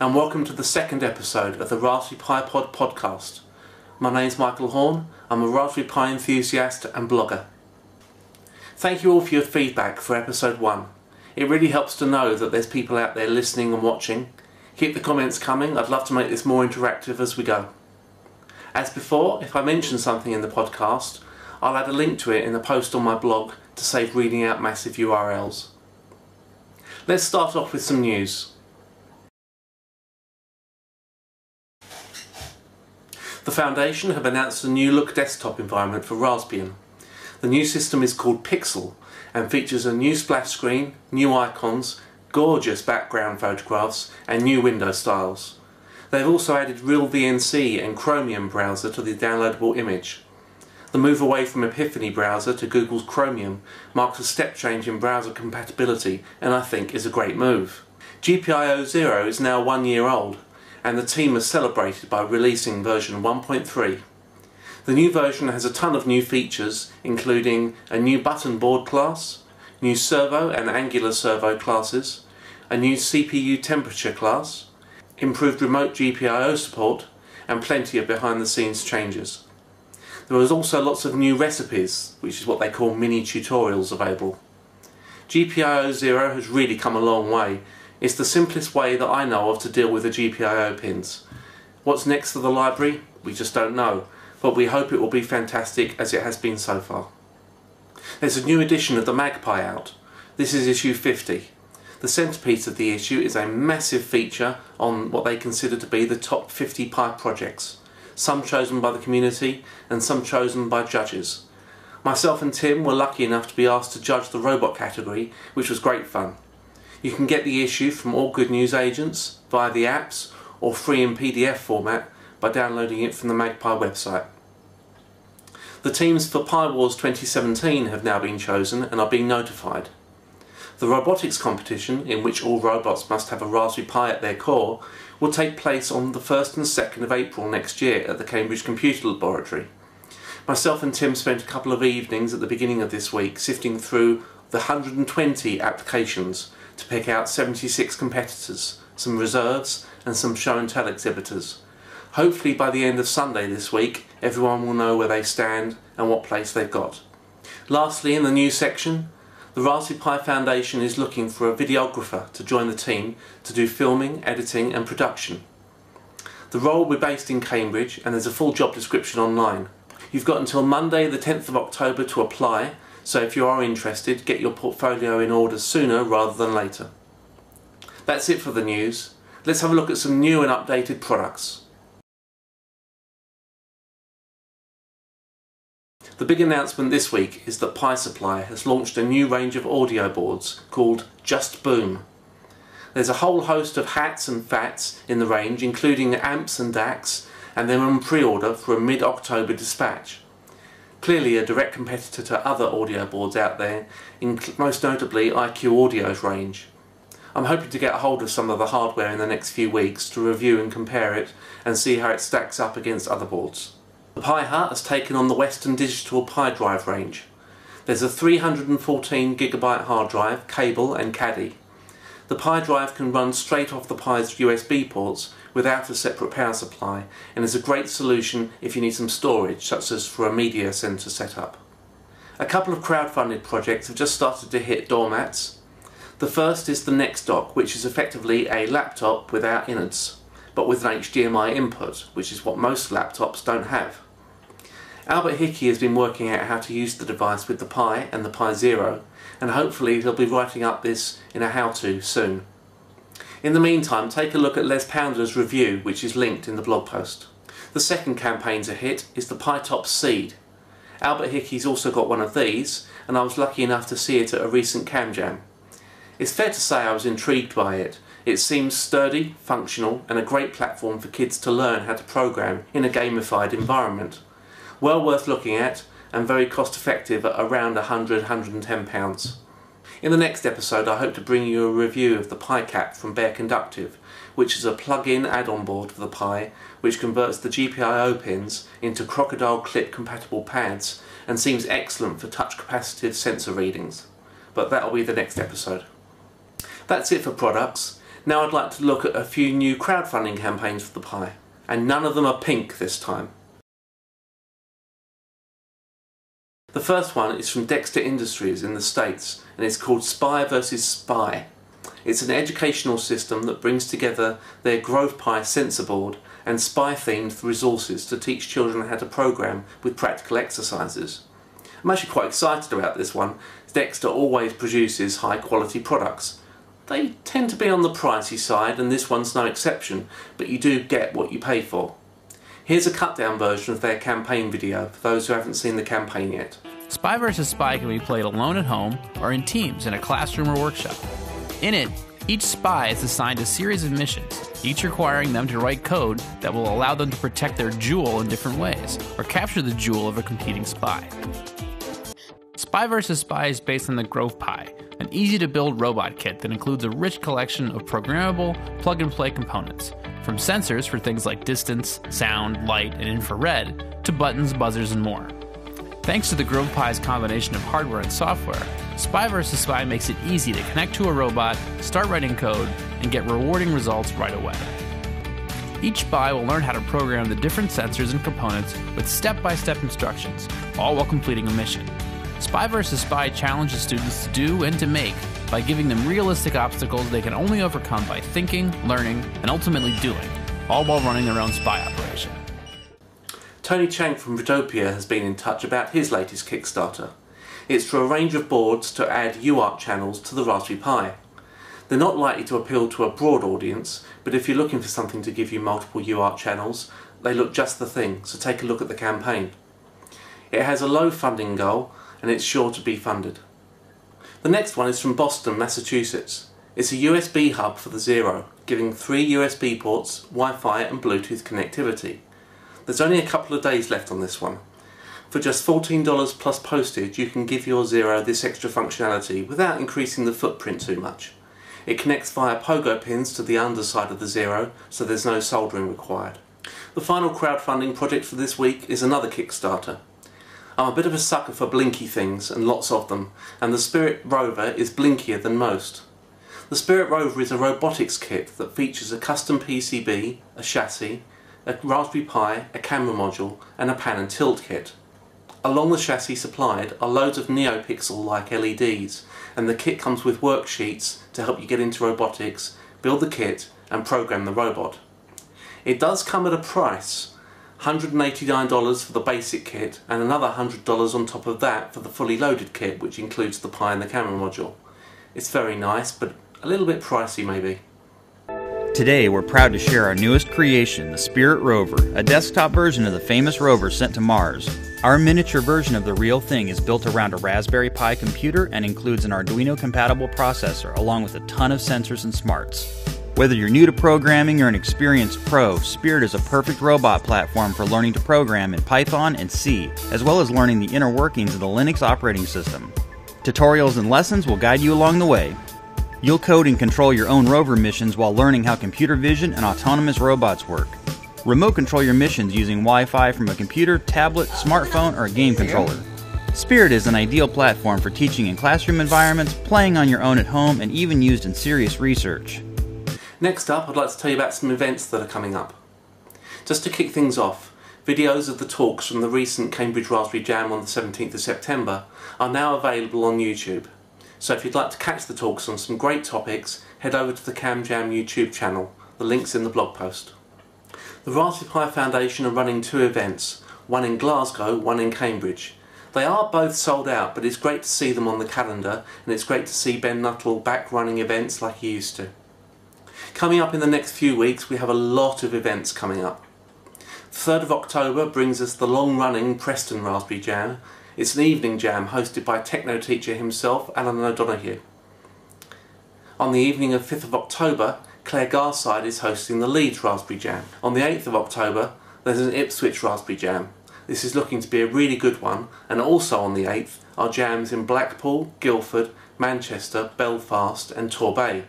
and welcome to the second episode of the Raspberry Pi Pod podcast. My name is Michael Horne, I'm a Raspberry Pi enthusiast and blogger. Thank you all for your feedback for episode 1. It really helps to know that there's people out there listening and watching. Keep the comments coming, I'd love to make this more interactive as we go. As before, if I mention something in the podcast, I'll add a link to it in the post on my blog to save reading out massive URLs. Let's start off with some news. Foundation have announced a new look desktop environment for Raspbian. The new system is called Pixel and features a new splash screen, new icons, gorgeous background photographs and new window styles. They've also added Real VNC and Chromium browser to the downloadable image. The move away from Epiphany browser to Google's Chromium marks a step change in browser compatibility and I think is a great move. GPIO Zero is now one year old and the team has celebrated by releasing version 1.3. The new version has a ton of new features including a new button board class, new servo and angular servo classes, a new CPU temperature class, improved remote GPIO support and plenty of behind the scenes changes. There was also lots of new recipes, which is what they call mini tutorials available. GPIO Zero has really come a long way. It's the simplest way that I know of to deal with the GPIO pins. What's next for the library? We just don't know, but we hope it will be fantastic as it has been so far. There's a new edition of the MagPi out. This is issue 50. The centrepiece of the issue is a massive feature on what they consider to be the top 50 Pi projects some chosen by the community and some chosen by judges. Myself and Tim were lucky enough to be asked to judge the robot category, which was great fun. You can get the issue from all good news agents, via the apps, or free in PDF format by downloading it from the MagPi website. The teams for Pi Wars 2017 have now been chosen and are being notified. The robotics competition, in which all robots must have a Raspberry Pi at their core, will take place on the 1st and 2nd of April next year at the Cambridge Computer Laboratory. Myself and Tim spent a couple of evenings at the beginning of this week sifting through the 120 applications to pick out 76 competitors, some reserves and some show and tell exhibitors. Hopefully by the end of Sunday this week everyone will know where they stand and what place they've got. Lastly in the news section, the Raspberry Pi Foundation is looking for a videographer to join the team to do filming, editing and production. The role will be based in Cambridge and there's a full job description online. You've got until Monday the 10th of October to apply, so if you are interested, get your portfolio in order sooner rather than later. That's it for the news. Let's have a look at some new and updated products. The big announcement this week is that Pi Supply has launched a new range of audio boards called JustBoom. There's a whole host of hats and pHATs in the range, including amps and DACs, and they're on pre-order for a mid-October dispatch. Clearly a direct competitor to other audio boards out there, most notably IQaudIO's range. I'm hoping to get a hold of some of the hardware in the next few weeks to review and compare it and see how it stacks up against other boards. The Pi Hut has taken on the Western Digital Pi Drive range. There's a 314GB hard drive, cable and caddy. The Pi Drive can run straight off the Pi's USB ports without a separate power supply and is a great solution if you need some storage, such as for a media center setup. A couple of crowd-funded projects have just started to hit doormats. The first is the NexDock, which is effectively a laptop without innards, but with an HDMI input, which is what most laptops don't have. Albert Hickey has been working out how to use the device with the Pi and the Pi Zero, and hopefully he'll be writing up this in a how-to soon. In the meantime, take a look at Les Pounder's review, which is linked in the blog post. The second campaign to hit is the Pi-Top CEED. Albert Hickey's also got one of these, and I was lucky enough to see it at a recent CamJam. It's fair to say I was intrigued by it. It seems sturdy, functional, and a great platform for kids to learn how to program in a gamified environment well worth looking at and very cost effective at around £100, £110. In the next episode I hope to bring you a review of the PiCap from Bare Conductive which is a plug-in add-on board for the Pi which converts the GPIO pins into crocodile clip compatible pads and seems excellent for touch capacitive sensor readings. But that'll be the next episode. That's it for products. Now I'd like to look at a few new crowdfunding campaigns for the Pi, and none of them are pink this time. The first one is from Dexter Industries in the States, and it's called Spy vs. Spy. It's an educational system that brings together their GrovePi sensor board and spy-themed resources to teach children how to program with practical exercises. I'm actually quite excited about this one. Dexter always produces high quality products. They tend to be on the pricey side and this one's no exception, but you do get what you pay for. Here's a cut down version of their campaign video for those who haven't seen the campaign yet. Spy vs. Spy can be played alone at home or in teams in a classroom or workshop. In it, each spy is assigned a series of missions, each requiring them to write code that will allow them to protect their jewel in different ways, or capture the jewel of a competing spy. Spy vs. Spy is based on the Grove Pi, an easy to build robot kit that includes a rich collection of programmable, plug and play components, from sensors for things like distance, sound, light, and infrared, to buttons, buzzers, and more. Thanks to the Grove Pi's combination of hardware and software, Spy vs. Spy makes it easy to connect to a robot, start writing code, and get rewarding results right away. Each spy will learn how to program the different sensors and components with step by step instructions, all while completing a mission. Spy vs. Spy challenges students to do and to make by giving them realistic obstacles they can only overcome by thinking, learning, and ultimately doing, all while running their own spy operation. Tony Chang from Ritopia has been in touch about his latest Kickstarter. It's for a range of boards to add UART channels to the Raspberry Pi. They're not likely to appeal to a broad audience, but if you're looking for something to give you multiple UART channels, they look just the thing, so take a look at the campaign. It has a low funding goal, and it's sure to be funded. The next one is from Boston, Massachusetts. It's a USB hub for the Zero, giving three USB ports, Wi-Fi and Bluetooth connectivity. There's only a couple of days left on this one. For just $14 plus postage you can give your Zero this extra functionality without increasing the footprint too much. It connects via pogo pins to the underside of the Zero so there's no soldering required. The final crowdfunding project for this week is another Kickstarter. I'm a bit of a sucker for blinky things and lots of them and the Spirit Rover is blinkier than most. The Spirit Rover is a robotics kit that features a custom PCB, a chassis, a Raspberry Pi, a camera module and a pan and tilt kit. Along the chassis supplied are loads of NeoPixel-like LEDs and the kit comes with worksheets to help you get into robotics, build the kit and program the robot. It does come at a price, $189 for the basic kit and another $100 on top of that for the fully loaded kit which includes the Pi and the camera module. It's very nice but a little bit pricey maybe. Today, we're proud to share our newest creation, the Spirit Rover, a desktop version of the famous rover sent to Mars. Our miniature version of the real thing is built around a Raspberry Pi computer and includes an Arduino compatible processor along with a ton of sensors and smarts. Whether you're new to programming or an experienced pro, Spirit is a perfect robot platform for learning to program in Python and C, as well as learning the inner workings of the Linux operating system. Tutorials and lessons will guide you along the way. You'll code and control your own rover missions while learning how computer vision and autonomous robots work. Remote control your missions using Wi Fi from a computer, tablet, smartphone, or a game controller. Spirit is an ideal platform for teaching in classroom environments, playing on your own at home, and even used in serious research. Next up, I'd like to tell you about some events that are coming up. Just to kick things off, videos of the talks from the recent Cambridge Raspberry Jam on the 17th of September are now available on YouTube. So if you'd like to catch the talks on some great topics, head over to the CamJam YouTube channel. The link's in the blog post. The Raspberry Pi Foundation are running two events, one in Glasgow, one in Cambridge. They are both sold out, but it's great to see them on the calendar, and it's great to see Ben Nuttall back running events like he used to. Coming up in the next few weeks, we have a lot of events coming up. 3rd of October brings us the long-running Preston Raspberry Jam, it's an evening jam hosted by teknoteacher himself, Alan O'Donohoe. On the evening of 5th of October, Clare Garside is hosting the Leeds Raspberry Jam. On the 8th of October, there's an Ipswich Raspberry Jam. This is looking to be a really good one, and also on the 8th are jams in Blackpool, Guildford, Manchester, Belfast and Torbay.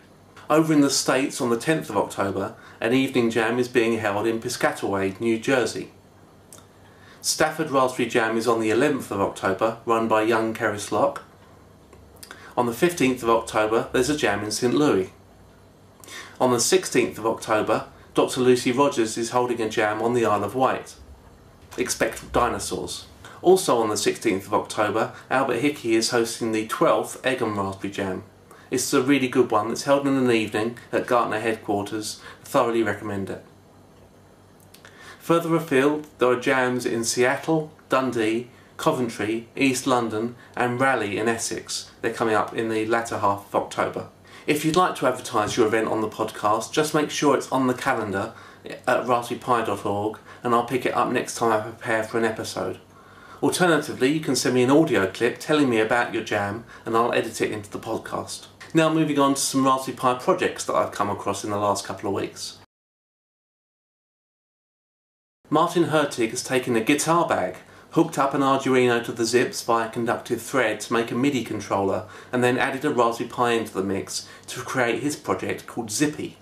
Over in the States on the 10th of October, an evening jam is being held in Piscataway, New Jersey. Stafford Raspberry Jam is on the 11th of October, run by Young Kerislock. On the 15th of October, there's a jam in St Louis. On the 16th of October, Dr. Lucy Rogers is holding a jam on the Isle of Wight. Expect dinosaurs. Also on the 16th of October, Albert Hickey is hosting the 12th Egham Raspberry Jam. It's a really good one that's held in an evening at Gartner headquarters. I Thoroughly recommend it. Further afield, there are jams in Seattle, Dundee, Coventry, East London, and Rayleigh in Essex. They're coming up in the latter half of October. If you'd like to advertise your event on the podcast, just make sure it's on the calendar at raspberrypi.org and I'll pick it up next time I prepare for an episode. Alternatively, you can send me an audio clip telling me about your jam and I'll edit it into the podcast. Now moving on to some Raspberry Pi projects that I've come across in the last couple of weeks. Martin Hertig has taken a guitar bag, hooked up an Arduino to the zips via conductive thread to make a MIDI controller, and then added a Raspberry Pi into the mix to create his project called Zippy.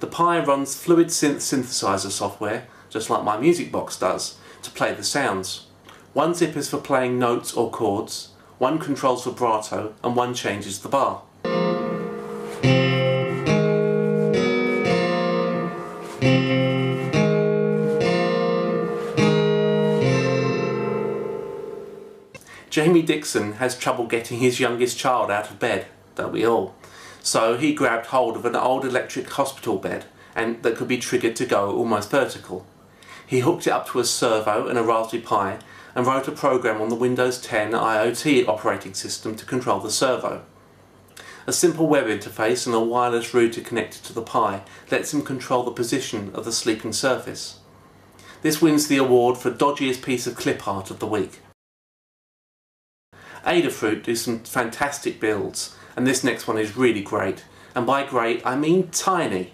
The Pi runs Fluid Synth synthesizer software, just like my music box does, to play the sounds. One zip is for playing notes or chords, one controls vibrato, and one changes the bar. Jamie Dixon has trouble getting his youngest child out of bed, don't we all? So he grabbed hold of an old electric hospital bed and that could be triggered to go almost vertical. He hooked it up to a servo and a Raspberry Pi and wrote a program on the Windows 10 IoT operating system to control the servo. A simple web interface and a wireless router connected to the Pi lets him control the position of the sleeping surface. This wins the award for dodgiest piece of clip art of the week. Adafruit do some fantastic builds, and this next one is really great. And by great, I mean tiny.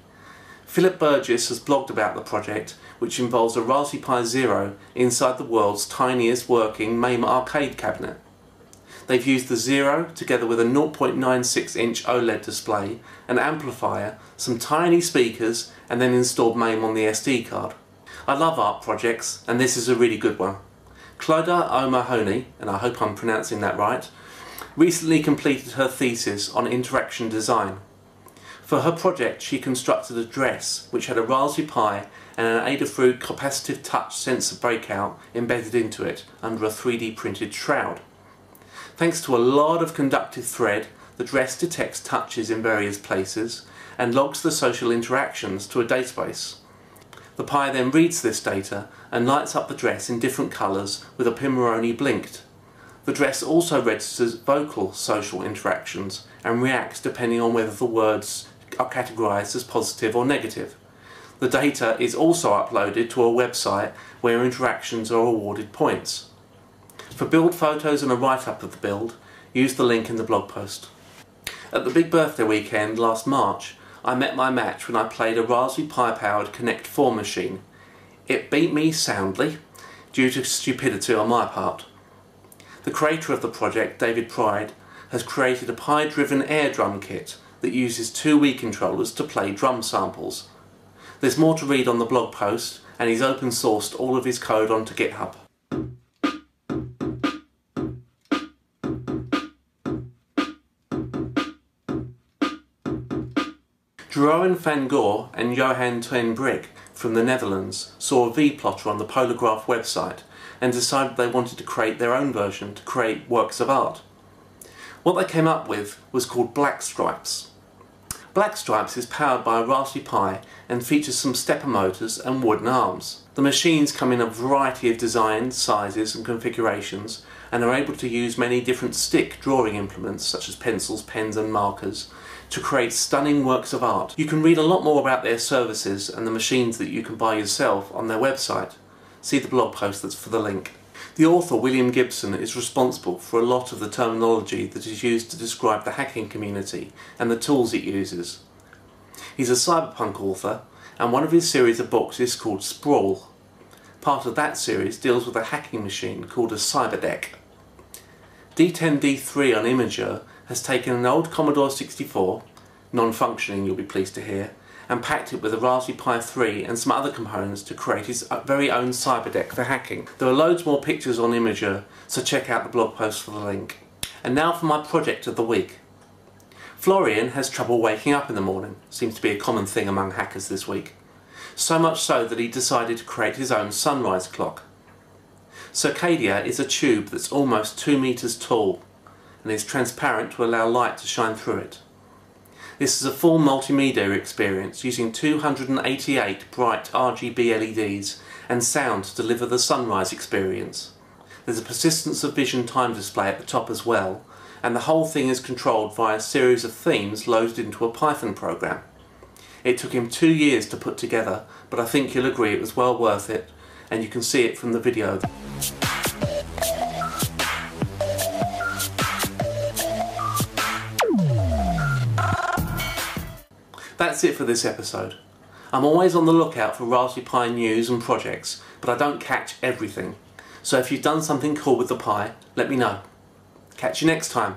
Phillip Burgess has blogged about the project, which involves a Raspberry Pi Zero inside the world's tiniest working MAME arcade cabinet. They've used the Zero together with a 0.96 inch OLED display, an amplifier, some tiny speakers, and then installed MAME on the SD card. I love art projects, and this is a really good one. Clodagh O'Mahony, and I hope I'm pronouncing that right, recently completed her thesis on interaction design. For her project, she constructed a dress which had a Raspberry Pi and an Adafruit capacitive touch sensor breakout embedded into it under a 3D printed shroud. Thanks to a lot of conductive thread, the dress detects touches in various places and logs the social interactions to a database. The Pi then reads this data and lights up the dress in different colours with a Pimoroni Blinkt. The dress also registers vocal social interactions and reacts depending on whether the words are categorised as positive or negative. The data is also uploaded to a website where interactions are awarded points. For build photos and a write-up of the build, use the link in the blog post. At the big birthday weekend last March, I met my match when I played a Raspberry Pi powered Connect 4 machine. It beat me soundly, due to stupidity on my part. The creator of the project, David Pride, has created a Pi driven air drum kit that uses two Wii controllers to play drum samples. There's more to read on the blog post, and he's open sourced all of his code onto GitHub. Jeroen van Goor and Johan ten from the Netherlands saw a V-plotter on the Polargraph website and decided they wanted to create their own version to create works of art. What they came up with was called Black Stripes. Black Stripes is powered by a Raspberry Pi and features some stepper motors and wooden arms. The machines come in a variety of designs, sizes and configurations and are able to use many different stick drawing implements such as pencils, pens and markers to create stunning works of art. You can read a lot more about their services and the machines that you can buy yourself on their website. See the blog post that's for the link. The author, William Gibson, is responsible for a lot of the terminology that is used to describe the hacking community and the tools it uses. He's a cyberpunk author, and one of his series of books is called Sprawl. Part of that series deals with a hacking machine called a cyberdeck. D10D3 on Imgur has taken an old Commodore 64, non-functioning you'll be pleased to hear, and packed it with a Raspberry Pi 3 and some other components to create his uh, very own cyberdeck for hacking. There are loads more pictures on Imgur, so check out the blog post for the link. And now for my project of the week. Florian has trouble waking up in the morning, seems to be a common thing among hackers this week. So much so that he decided to create his own sunrise clock. Circadia is a tube that's almost 2 metres tall and is transparent to allow light to shine through it. This is a full multimedia experience using 288 bright RGB LEDs and sound to deliver the sunrise experience. There's a persistence of vision time display at the top as well, and the whole thing is controlled via a series of themes loaded into a Python program. It took him two years to put together, but I think you'll agree it was well worth it, and you can see it from the video. That's it for this episode. I'm always on the lookout for Raspberry Pi news and projects, but I don't catch everything. So if you've done something cool with the Pi, let me know. Catch you next time.